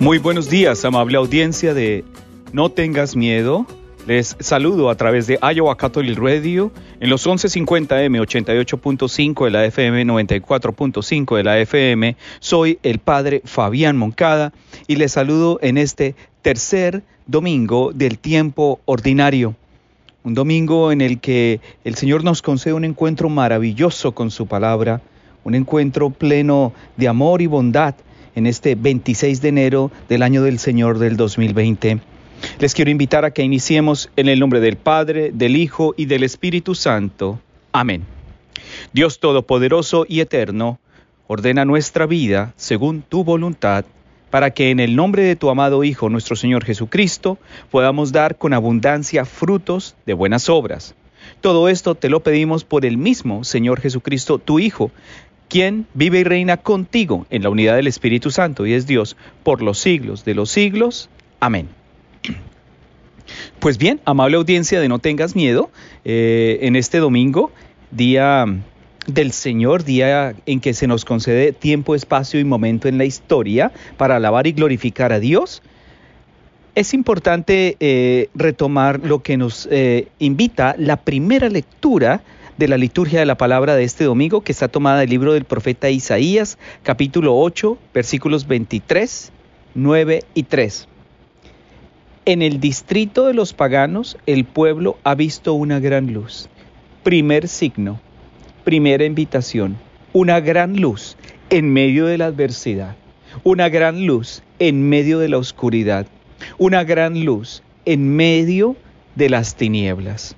Muy buenos días, amable audiencia de No tengas miedo. Les saludo a través de Iowa Catholic Radio en los 1150M 88.5 de la FM 94.5 de la FM. Soy el padre Fabián Moncada y les saludo en este tercer domingo del tiempo ordinario. Un domingo en el que el Señor nos concede un encuentro maravilloso con su palabra, un encuentro pleno de amor y bondad en este 26 de enero del año del Señor del 2020. Les quiero invitar a que iniciemos en el nombre del Padre, del Hijo y del Espíritu Santo. Amén. Dios Todopoderoso y Eterno, ordena nuestra vida según tu voluntad, para que en el nombre de tu amado Hijo, nuestro Señor Jesucristo, podamos dar con abundancia frutos de buenas obras. Todo esto te lo pedimos por el mismo Señor Jesucristo, tu Hijo, quien vive y reina contigo en la unidad del Espíritu Santo y es Dios por los siglos de los siglos. Amén. Pues bien, amable audiencia de No tengas miedo, eh, en este domingo, día del Señor, día en que se nos concede tiempo, espacio y momento en la historia para alabar y glorificar a Dios, es importante eh, retomar lo que nos eh, invita la primera lectura de la liturgia de la palabra de este domingo, que está tomada del libro del profeta Isaías, capítulo 8, versículos 23, 9 y 3. En el distrito de los paganos, el pueblo ha visto una gran luz. Primer signo, primera invitación, una gran luz en medio de la adversidad, una gran luz en medio de la oscuridad, una gran luz en medio de las tinieblas.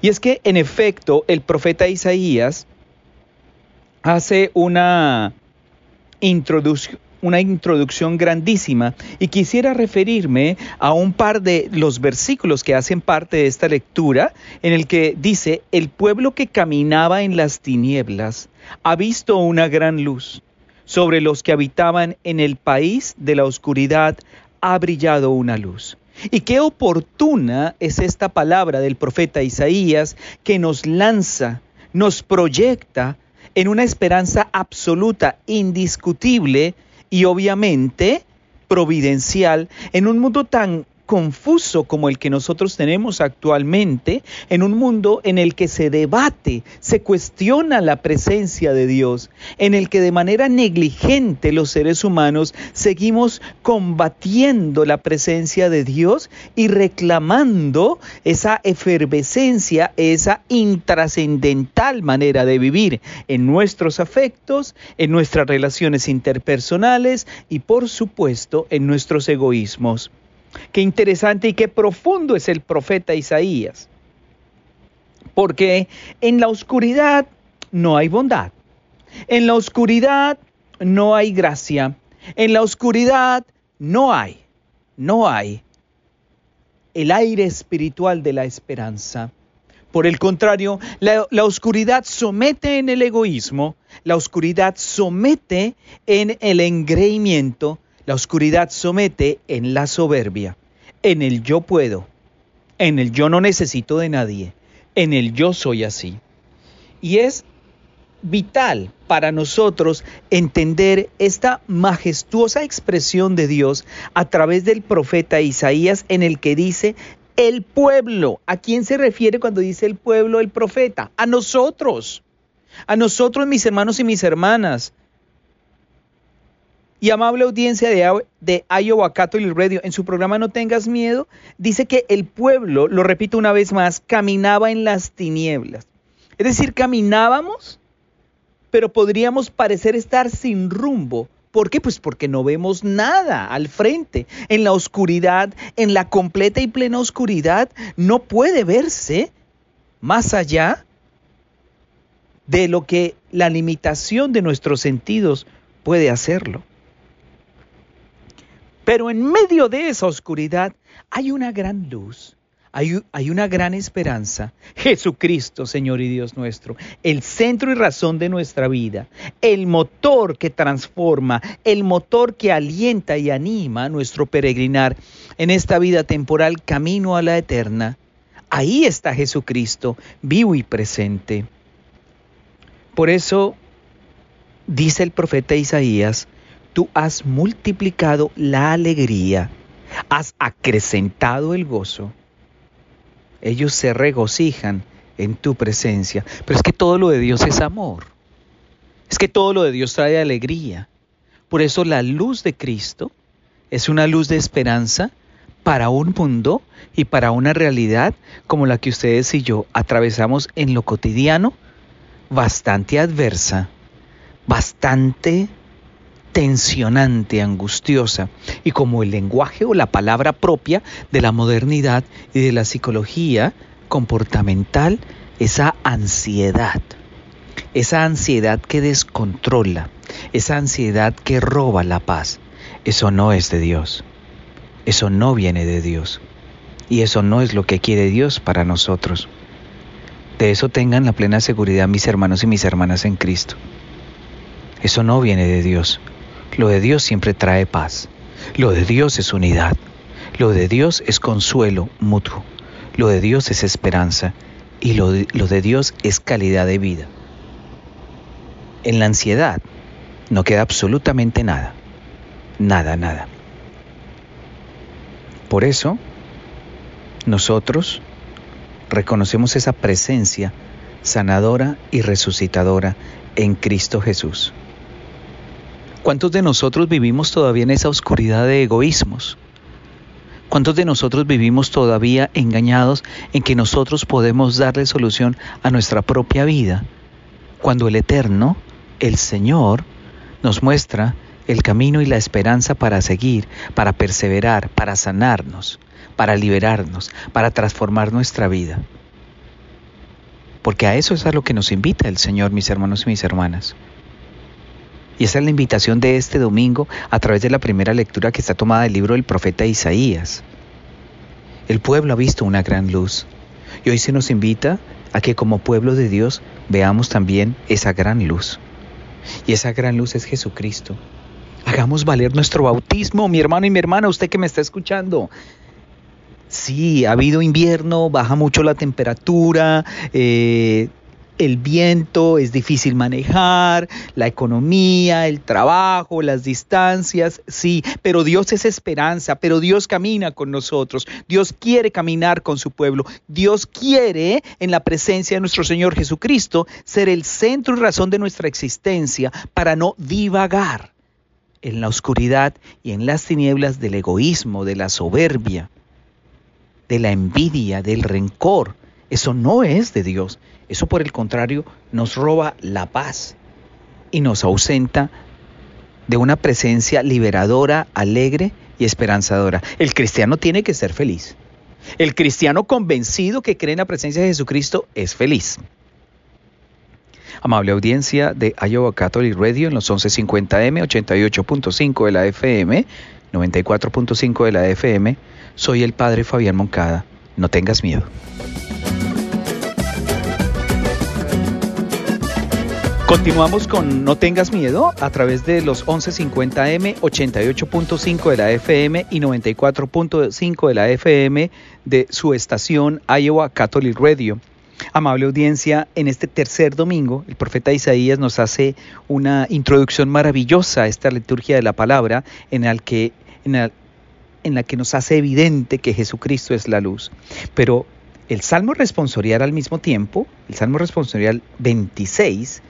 Y es que en efecto el profeta Isaías hace una introducción grandísima y quisiera referirme a un par de los versículos que hacen parte de esta lectura en el que dice, el pueblo que caminaba en las tinieblas ha visto una gran luz. Sobre los que habitaban en el país de la oscuridad ha brillado una luz. Y qué oportuna es esta palabra del profeta Isaías que nos lanza, nos proyecta en una esperanza absoluta, indiscutible y obviamente providencial en un mundo tan confuso como el que nosotros tenemos actualmente, en un mundo en el que se debate, se cuestiona la presencia de Dios, en el que de manera negligente los seres humanos seguimos combatiendo la presencia de Dios y reclamando esa efervescencia, esa intrascendental manera de vivir en nuestros afectos, en nuestras relaciones interpersonales y por supuesto en nuestros egoísmos. Qué interesante y qué profundo es el profeta Isaías. Porque en la oscuridad no hay bondad. En la oscuridad no hay gracia. En la oscuridad no hay, no hay el aire espiritual de la esperanza. Por el contrario, la, la, oscuridad somete en el egoísmo, la oscuridad somete en el engreimiento, la oscuridad somete en la soberbia, en el yo puedo, en el yo no necesito de nadie, en el yo soy así. Y es vital para nosotros entender esta majestuosa expresión de Dios a través del profeta Isaías en el que dice el pueblo. ¿A quién se refiere cuando dice el pueblo, el profeta? A nosotros. A nosotros, mis hermanos y mis hermanas y amable audiencia de, de Iowa Catholic Radio, en su programa No tengas miedo, dice que el pueblo, lo repito una vez más, caminaba en las tinieblas. Es decir, caminábamos, pero podríamos parecer estar sin rumbo. ¿Por qué? Pues porque no vemos nada al frente. En la oscuridad, en la completa y plena oscuridad, no puede verse más allá de lo que la limitación de nuestros sentidos puede hacerlo. Pero en medio de esa oscuridad hay una gran luz. Hay, hay, una gran esperanza. Jesucristo, Señor y Dios nuestro, el centro y razón de nuestra vida, el motor que transforma, el motor que alienta y anima nuestro peregrinar en esta vida temporal camino a la eterna. Ahí está Jesucristo, vivo y presente. Por eso dice el profeta Isaías, tú has multiplicado la alegría, has acrecentado el gozo. Ellos se regocijan en tu presencia. Pero es que todo lo de Dios es amor. Es que todo lo de Dios trae alegría. Por eso la luz de Cristo es una luz de esperanza para un mundo y para una realidad como la que ustedes y yo atravesamos en lo cotidiano, bastante adversa, bastante tensionante, angustiosa, y como el lenguaje o la palabra propia de la modernidad y de la psicología comportamental, esa ansiedad, esa ansiedad que descontrola, esa ansiedad que roba la paz, eso no es de Dios, eso no viene de Dios, y eso no es lo que quiere Dios para nosotros. De eso tengan la plena seguridad mis hermanos y mis hermanas en Cristo. Eso no viene de Dios. Lo de Dios siempre trae paz. Lo de Dios es unidad. Lo de Dios es consuelo mutuo. Lo de Dios es esperanza. Y lo de, lo de Dios es calidad de vida. En la ansiedad no queda absolutamente nada. Nada, nada. Por eso, nosotros reconocemos esa presencia sanadora y resucitadora en Cristo Jesús. ¿Cuántos de nosotros vivimos todavía en esa oscuridad de egoísmos? ¿Cuántos de nosotros vivimos todavía engañados en que nosotros podemos darle solución a nuestra propia vida? Cuando el Eterno, el Señor, nos muestra el camino y la esperanza para seguir, para perseverar, para sanarnos, para liberarnos, para transformar nuestra vida. Porque a eso es a lo que nos invita el Señor, mis hermanos y mis hermanas. Y esa es la invitación de este domingo a través de la primera lectura que está tomada del libro del profeta Isaías. El pueblo ha visto una gran luz y hoy se nos invita a que como pueblo de Dios veamos también esa gran luz. Y esa gran luz es Jesucristo. Hagamos valer nuestro bautismo, mi hermano y mi hermana, usted que me está escuchando. Sí, ha habido invierno, baja mucho la temperatura, eh, el viento es difícil manejar, la economía, el trabajo, las distancias, sí, pero Dios es esperanza, pero Dios camina con nosotros, Dios quiere caminar con su pueblo, Dios quiere en la presencia de nuestro Señor Jesucristo ser el centro y razón de nuestra existencia para no divagar en la oscuridad y en las tinieblas del egoísmo, de la soberbia, de la envidia, del rencor. Eso no es de Dios. Eso por el contrario nos roba la paz y nos ausenta de una presencia liberadora, alegre y esperanzadora. El cristiano tiene que ser feliz. El cristiano convencido que cree en la presencia de Jesucristo es feliz. Amable audiencia de Iowa Catholic Radio en los 1150M, 88.5 de la FM, 94.5 de la FM, soy el Padre Fabián Moncada. No tengas miedo. Continuamos con No tengas miedo a través de los 1150M, 88.5 de la FM y 94.5 de la FM de su estación Iowa Catholic Radio. Amable audiencia, en este tercer domingo el profeta Isaías nos hace una introducción maravillosa a esta liturgia de la palabra en, el que, en la que nos hace evidente que Jesucristo es la luz. Pero el Salmo responsorial al mismo tiempo, el Salmo responsorial 26,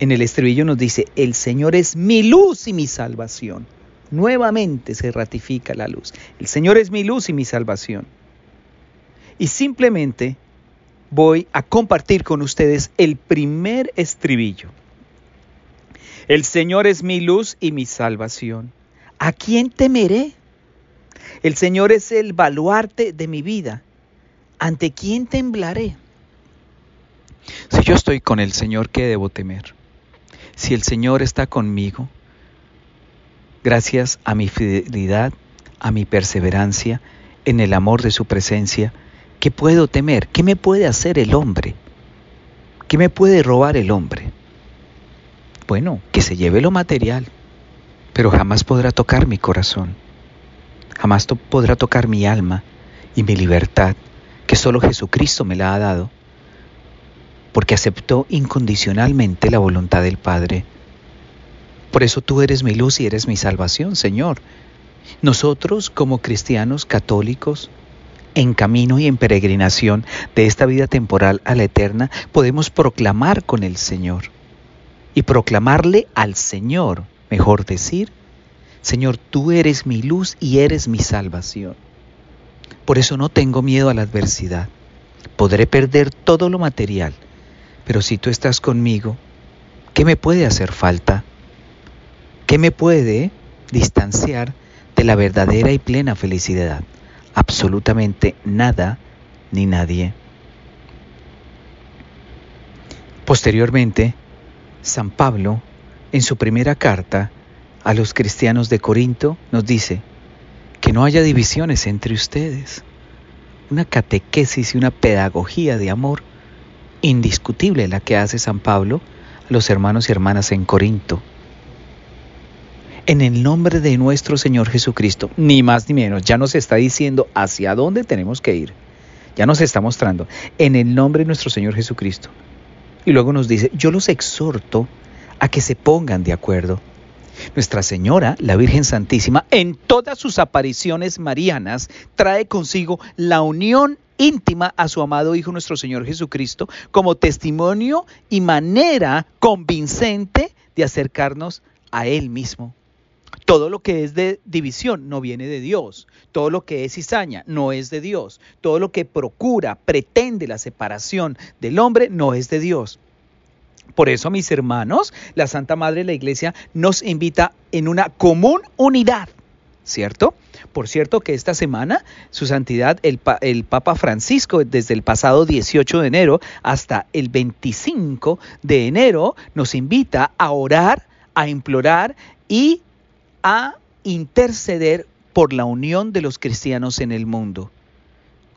en el estribillo nos dice, el Señor es mi luz y mi salvación. Nuevamente se ratifica la luz. El Señor es mi luz y mi salvación. Y simplemente voy a compartir con ustedes el primer estribillo. El Señor es mi luz y mi salvación. ¿A quién temeré? El Señor es el baluarte de mi vida. ¿Ante quién temblaré? Si yo estoy con el Señor, ¿qué debo temer? Si el Señor está conmigo, gracias a mi fidelidad, a mi perseverancia en el amor de su presencia, ¿qué puedo temer? ¿Qué me puede hacer el hombre? ¿Qué me puede robar el hombre? Bueno, que se lleve lo material, pero jamás podrá tocar mi corazón, jamás podrá tocar mi alma y mi libertad, que solo Jesucristo me la ha dado, porque aceptó incondicionalmente la voluntad del Padre. Por eso tú eres mi luz y eres mi salvación, Señor. Nosotros como cristianos católicos, en camino y en peregrinación de esta vida temporal a la eterna, podemos proclamar con el Señor y proclamarle al Señor, mejor decir, Señor, tú eres mi luz y eres mi salvación. Por eso no tengo miedo a la adversidad. Podré perder todo lo material, pero si tú estás conmigo, ¿qué me puede hacer falta? ¿Qué me puede distanciar de la verdadera y plena felicidad? Absolutamente nada ni nadie. Posteriormente, San Pablo, en su primera carta a los cristianos de Corinto, nos dice que no haya divisiones entre ustedes. Una catequesis y una pedagogía de amor indiscutible la que hace San Pablo a los hermanos y hermanas en Corinto. En el nombre de nuestro Señor Jesucristo, ni más ni menos, ya nos está diciendo hacia dónde tenemos que ir. Ya nos está mostrando, en el nombre de nuestro Señor Jesucristo, y luego nos dice, yo los exhorto a que se pongan de acuerdo. Nuestra Señora, la Virgen Santísima, en todas sus apariciones marianas, trae consigo la unión íntima a su amado Hijo nuestro Señor Jesucristo como testimonio y manera convincente de acercarnos a Él mismo. Todo lo que es de división no viene de Dios. Todo lo que es cizaña no es de Dios. Todo lo que procura, pretende la separación del hombre no es de Dios. Por eso, mis hermanos, la Santa Madre de la Iglesia nos invita en una común unidad, ¿cierto? Por cierto que esta semana, su santidad, el, el, Papa Francisco, desde el pasado 18 de enero hasta el 25 de enero, nos invita a orar, a implorar y a interceder por la unión de los cristianos en el mundo.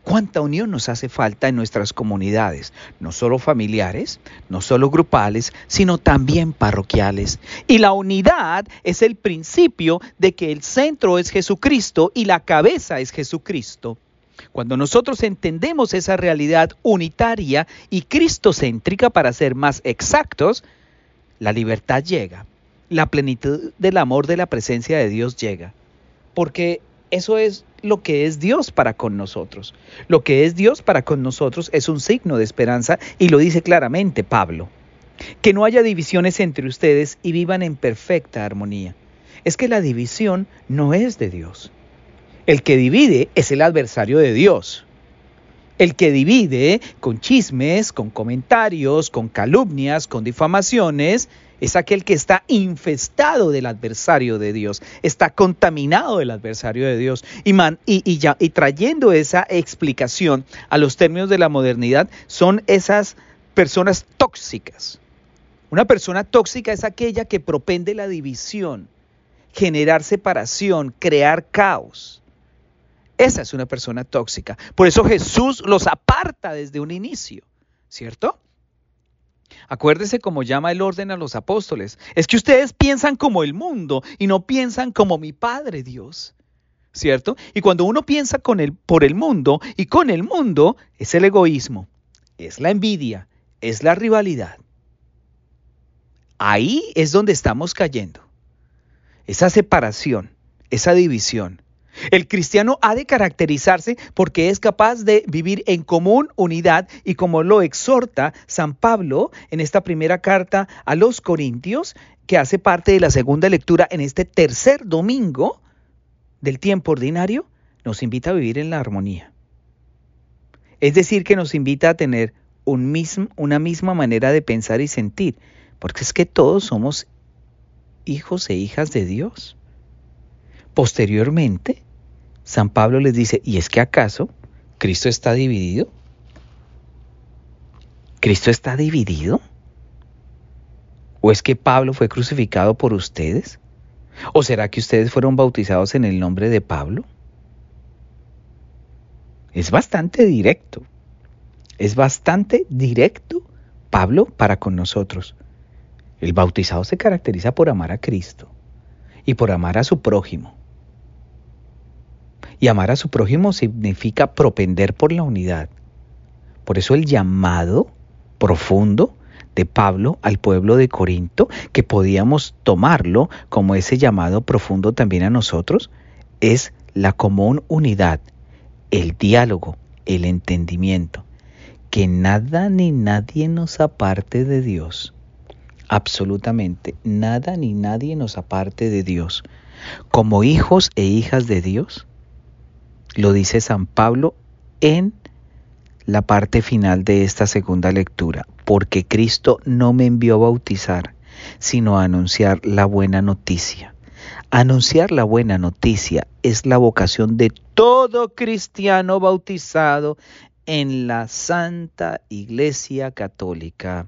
¿Cuánta unión nos hace falta en nuestras comunidades? No solo familiares, no solo grupales, sino también parroquiales. Y la unidad es el principio de que el centro es Jesucristo y la cabeza es Jesucristo. Cuando nosotros entendemos esa realidad unitaria y cristocéntrica, para ser más exactos, la libertad llega la plenitud del amor de la presencia de Dios llega. Porque eso es lo que es Dios para con nosotros. Lo que es Dios para con nosotros es un signo de esperanza y lo dice claramente Pablo. Que no haya divisiones entre ustedes y vivan en perfecta armonía. Es que la división no es de Dios. El que divide es el adversario de Dios. El que divide con chismes, con comentarios, con calumnias, con difamaciones, es aquel que está infestado del adversario de Dios, está contaminado del adversario de Dios. Y, y, ya, y trayendo esa explicación a los términos de la modernidad, son esas personas tóxicas. Una persona tóxica es aquella que propende la división, generar separación, crear caos. Esa es una persona tóxica. Por eso Jesús los aparta desde un inicio, ¿cierto? Acuérdese cómo llama el orden a los apóstoles. Es que ustedes piensan como el mundo y no piensan como mi Padre Dios. ¿Cierto? Y cuando uno piensa con por el mundo y con el mundo, es el egoísmo, es la envidia, es la rivalidad. Ahí es donde estamos cayendo. Esa separación, esa división. El cristiano ha de caracterizarse porque es capaz de vivir en común unidad y como lo exhorta San Pablo en esta primera carta a los Corintios, que hace parte de la segunda lectura en este tercer domingo del tiempo ordinario, nos invita a vivir en la armonía. Es decir, que nos invita a tener un mismo, una misma manera de pensar y sentir, porque es que todos somos hijos e hijas de Dios. Posteriormente, San Pablo les dice, ¿y es que acaso Cristo está dividido? ¿Cristo está dividido? ¿O es que Pablo fue crucificado por ustedes? ¿O será que ustedes fueron bautizados en el nombre de Pablo? Es bastante directo. Es bastante directo Pablo para con nosotros. El bautizado se caracteriza por amar a Cristo y por amar a su prójimo. Y amar a su prójimo significa propender por la unidad. Por eso el llamado profundo de Pablo al pueblo de Corinto, que podíamos tomarlo como ese llamado profundo también a nosotros, es la común unidad, el diálogo, el entendimiento, que nada ni nadie nos aparte de Dios. Absolutamente nada ni nadie nos aparte de Dios. Como hijos e hijas de Dios, lo dice San Pablo en la parte final de esta segunda lectura, porque Cristo no me envió a bautizar, sino a anunciar la buena noticia. Anunciar la buena noticia es la vocación de todo cristiano bautizado en la Santa Iglesia Católica.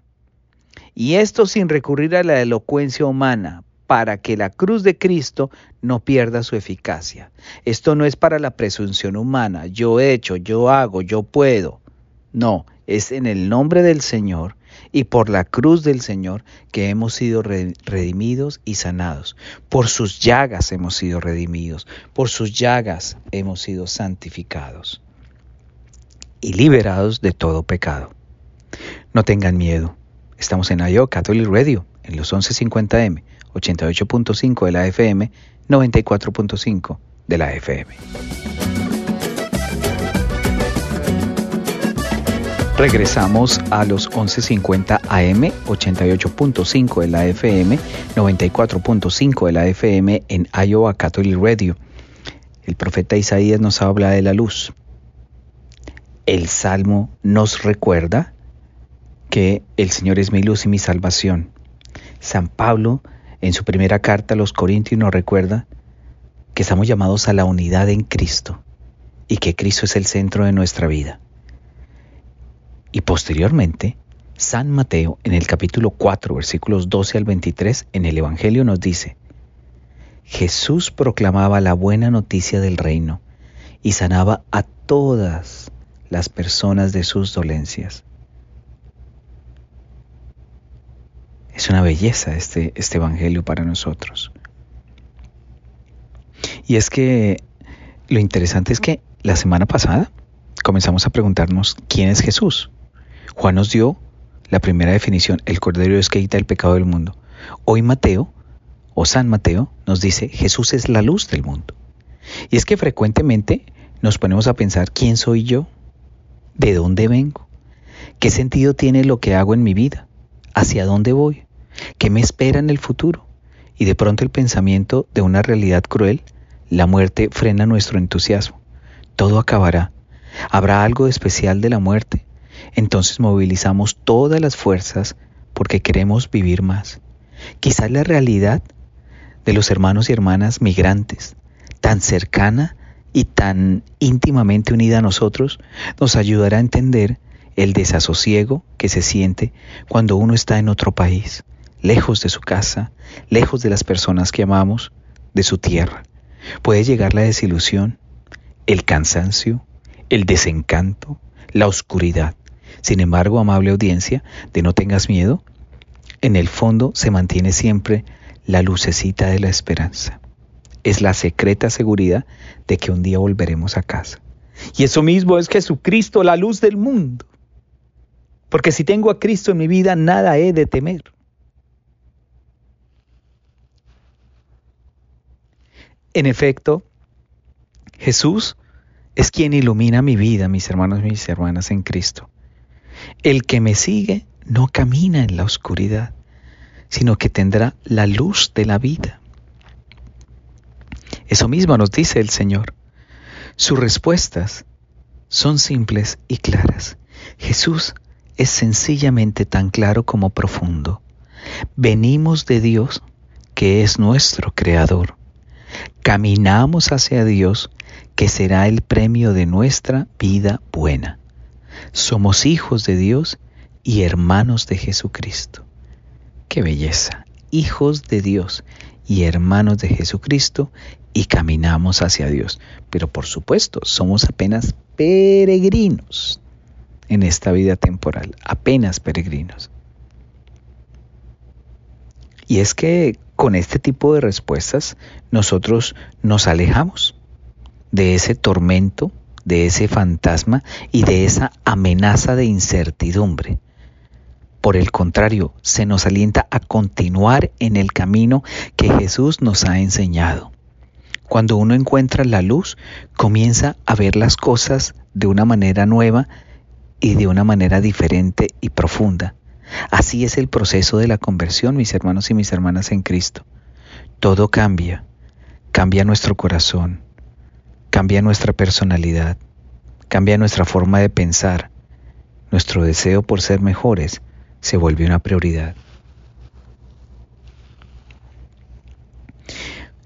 Y esto sin recurrir a la elocuencia humana, para que la cruz de Cristo no pierda su eficacia. Esto no es para la presunción humana, yo he hecho, yo hago, yo puedo. No, es en el nombre del Señor y por la cruz del Señor que hemos sido redimidos y sanados. Por sus llagas hemos sido redimidos, por sus llagas hemos sido santificados y liberados de todo pecado. No tengan miedo. Estamos en IO Catholic Radio en los 1150M, 88.5 de la FM, 94.5 de la FM. Regresamos a los 11.50 AM, 88.5 de la FM, 94.5 de la FM en Iowa Catholic Radio. El profeta Isaías nos habla de la luz. El Salmo nos recuerda que el Señor es mi luz y mi salvación. San Pablo, en su primera carta a los Corintios, nos recuerda que estamos llamados a la unidad en Cristo y que Cristo es el centro de nuestra vida. Y posteriormente, San Mateo en el capítulo 4, versículos 12 al 23, en el Evangelio nos dice, Jesús proclamaba la buena noticia del reino y sanaba a todas las personas de sus dolencias. Es una belleza este, este Evangelio para nosotros. Y es que lo interesante es que la semana pasada comenzamos a preguntarnos quién es Jesús. Juan nos dio la primera definición, el Cordero es que quita el pecado del mundo. Hoy Mateo, o San Mateo, nos dice, Jesús es la luz del mundo. Y es que frecuentemente nos ponemos a pensar, ¿quién soy yo? ¿De dónde vengo? ¿Qué sentido tiene lo que hago en mi vida? ¿Hacia dónde voy? ¿Qué me espera en el futuro? Y de pronto el pensamiento de una realidad cruel, la muerte frena nuestro entusiasmo. Todo acabará. ¿Habrá algo especial de la muerte? entonces movilizamos todas las fuerzas porque queremos vivir más. Quizás la realidad de los hermanos y hermanas migrantes, tan cercana y tan íntimamente unida a nosotros, nos ayudará a entender el desasosiego que se siente cuando uno está en otro país, lejos de su casa, lejos de las personas que amamos, de su tierra. Puede llegar la desilusión, el cansancio, el desencanto, la oscuridad. Sin embargo, amable audiencia, de no tengas miedo, en el fondo se mantiene siempre la lucecita de la esperanza. Es la secreta seguridad de que un día volveremos a casa. Y eso mismo es Jesucristo, la luz del mundo. Porque si tengo a Cristo en mi vida, nada he de temer. En efecto, Jesús es quien ilumina mi vida, mis hermanos y mis hermanas en Cristo. El que me sigue no camina en la oscuridad, sino que tendrá la luz de la vida. Eso mismo nos dice el Señor. Sus respuestas son simples y claras. Jesús es sencillamente tan claro como profundo. Venimos de Dios, que es nuestro Creador. Caminamos hacia Dios, que será el premio de nuestra vida buena. Somos hijos de Dios y hermanos de Jesucristo. Qué belleza, hijos de Dios y hermanos de Jesucristo y caminamos hacia Dios. Pero por supuesto, somos apenas peregrinos en esta vida temporal, apenas peregrinos. Y es que con este tipo de respuestas nosotros nos alejamos de ese tormento, de ese fantasma y de esa amenaza de incertidumbre. Por el contrario, se nos alienta a continuar en el camino que Jesús nos ha enseñado. Cuando uno encuentra la luz, comienza a ver las cosas de una manera nueva y de una manera diferente y profunda. Así es el proceso de la conversión, mis hermanos y mis hermanas en Cristo. Todo cambia, cambia nuestro corazón, cambia nuestra personalidad, cambia nuestra forma de pensar. Nuestro deseo por ser mejores se vuelve una prioridad.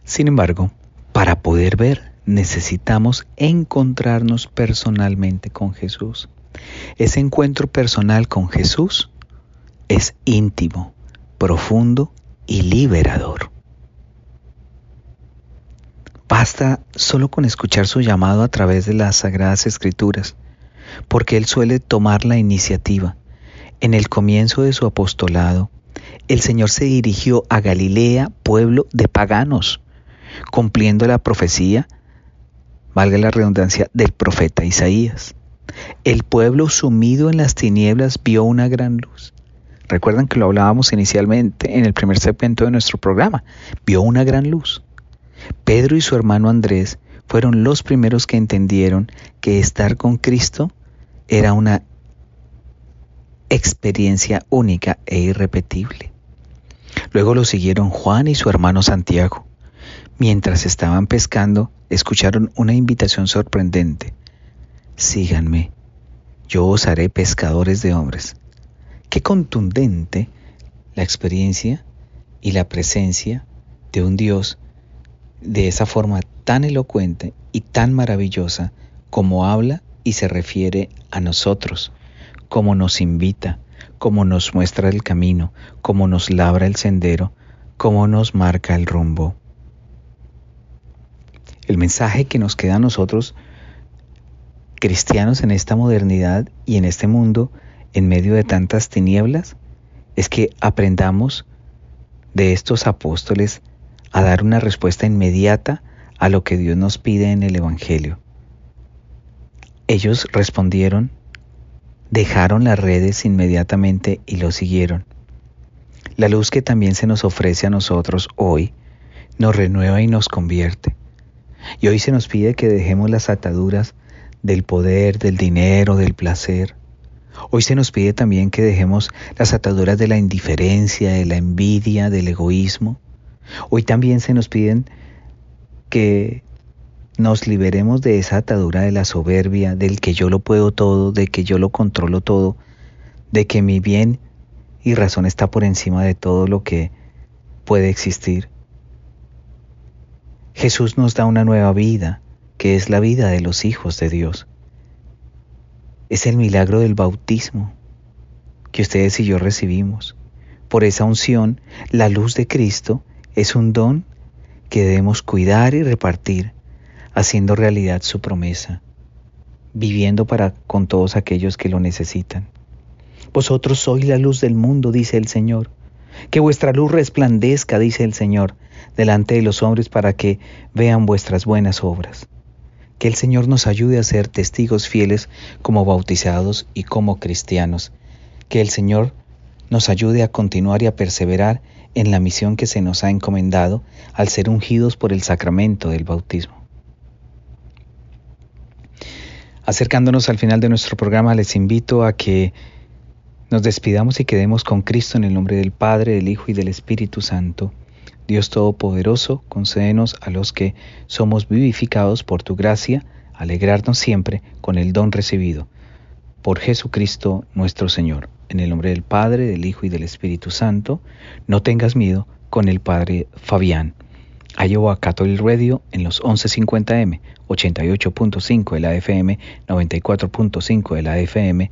Sin embargo, para poder ver necesitamos encontrarnos personalmente con Jesús. Ese encuentro personal con Jesús es íntimo, profundo y liberador. Basta solo con escuchar su llamado a través de las sagradas escrituras, porque Él suele tomar la iniciativa. En el comienzo de su apostolado, el Señor se dirigió a Galilea, pueblo de paganos, cumpliendo la profecía, valga la redundancia, del profeta Isaías. El pueblo sumido en las tinieblas vio una gran luz. Recuerdan que lo hablábamos inicialmente en el primer segmento de nuestro programa. Vio una gran luz. Pedro y su hermano Andrés fueron los primeros que entendieron que estar con Cristo era una experiencia única e irrepetible. Luego lo siguieron Juan y su hermano Santiago. Mientras estaban pescando, escucharon una invitación sorprendente. Síganme, yo os haré pescadores de hombres. Qué contundente la experiencia y la presencia de un Dios de esa forma tan elocuente y tan maravillosa como habla y se refiere a nosotros, como nos invita, como nos muestra el camino, como nos labra el sendero, como nos marca el rumbo. El mensaje que nos queda a nosotros, cristianos en esta modernidad y en este mundo, en medio de tantas tinieblas, es que aprendamos de estos apóstoles a dar una respuesta inmediata a lo que Dios nos pide en el Evangelio. Ellos respondieron, dejaron las redes inmediatamente y lo siguieron. La luz que también se nos ofrece a nosotros hoy nos renueva y nos convierte. Y hoy se nos pide que dejemos las ataduras del poder, del dinero, del placer. Hoy se nos pide también que dejemos las ataduras de la indiferencia, de la envidia, del egoísmo. Hoy también se nos piden que nos liberemos de esa atadura de la soberbia, del que yo lo puedo todo, de que yo lo controlo todo, de que mi bien y razón está por encima de todo lo que puede existir. Jesús nos da una nueva vida, que es la vida de los hijos de Dios. Es el milagro del bautismo que ustedes y yo recibimos. Por esa unción, la luz de Cristo es un don que debemos cuidar y repartir, haciendo realidad su promesa, viviendo para con todos aquellos que lo necesitan. Vosotros sois la luz del mundo, dice el Señor. Que vuestra luz resplandezca, dice el Señor, delante de los hombres para que vean vuestras buenas obras. Que el Señor nos ayude a ser testigos fieles como bautizados y como cristianos. Que el Señor nos ayude a continuar y a perseverar en la misión que se nos ha encomendado al ser ungidos por el sacramento del bautismo. Acercándonos al final de nuestro programa, les invito a que nos despidamos y quedemos con Cristo en el nombre del Padre, del Hijo y del Espíritu Santo. Dios Todopoderoso, concédenos a los que somos vivificados por tu gracia, alegrarnos siempre con el don recibido. Por Jesucristo nuestro Señor. En el nombre del Padre, del Hijo y del Espíritu Santo, no tengas miedo con el Padre Fabián. Iowa Catholic Radio en los 1150M, 88.5 de la FM, 94.5 de la FM,